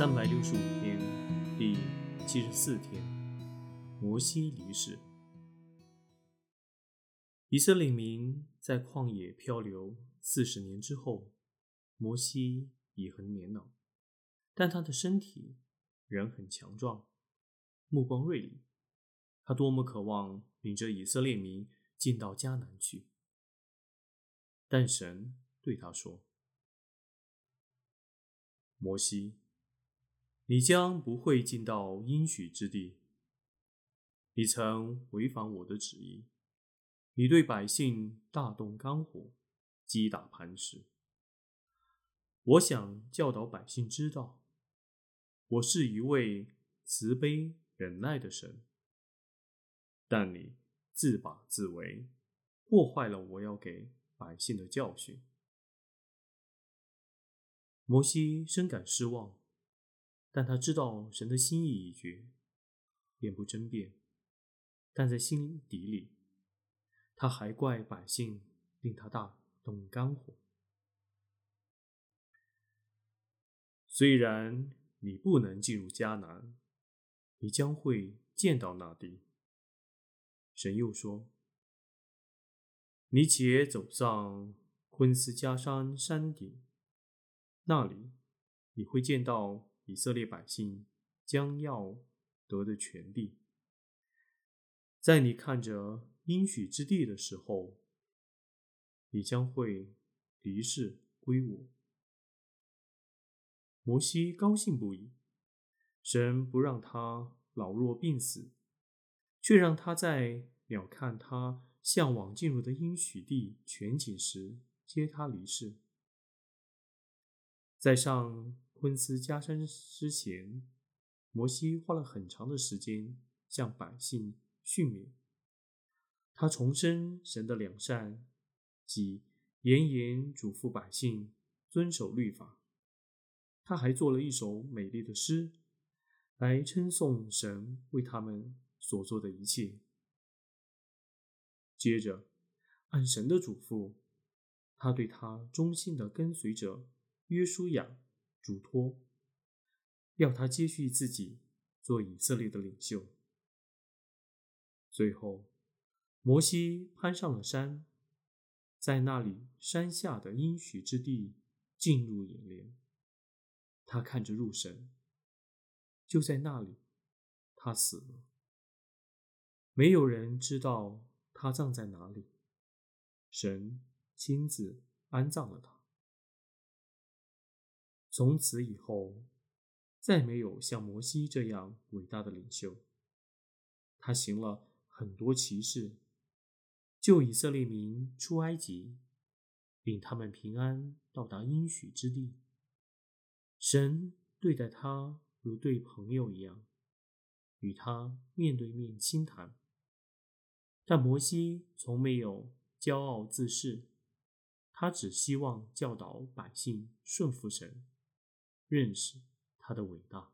三百六十五天，第七十四天，摩西离世。以色列民在旷野漂流四十年之后，摩西已很年老，但他的身体仍很强壮，目光锐利。他多么渴望领着以色列民进到迦南去，但神对他说：“摩西。”你将不会进到应许之地。你曾违反我的旨意，你对百姓大动肝火，击打磐石。我想教导百姓知道，我是一位慈悲忍耐的神。但你自把自为，破坏了我要给百姓的教训。摩西深感失望。但他知道神的心意已决，便不争辩。但在心底里，他还怪百姓令他大动肝火。虽然你不能进入迦南，你将会见到那地。神又说：“你且走上昆斯加山山顶，那里你会见到。”以色列百姓将要得的权利，在你看着应许之地的时候，你将会离世归我。摩西高兴不已，神不让他老弱病死，却让他在鸟瞰他向往进入的应许地全景时接他离世，在上。昆斯加山之前，摩西花了很长的时间向百姓训勉。他重申神的良善，即严严嘱咐百姓遵守律法。他还做了一首美丽的诗，来称颂神为他们所做的一切。接着，按神的嘱咐，他对他忠心的跟随者约书亚。嘱托，要他接续自己做以色列的领袖。最后，摩西攀上了山，在那里山下的应许之地进入眼帘。他看着入神，就在那里，他死了。没有人知道他葬在哪里，神亲自安葬了他。从此以后，再没有像摩西这样伟大的领袖。他行了很多奇事，救以色列民出埃及，令他们平安到达应许之地。神对待他如对朋友一样，与他面对面倾谈。但摩西从没有骄傲自恃，他只希望教导百姓顺服神。认识他的伟大。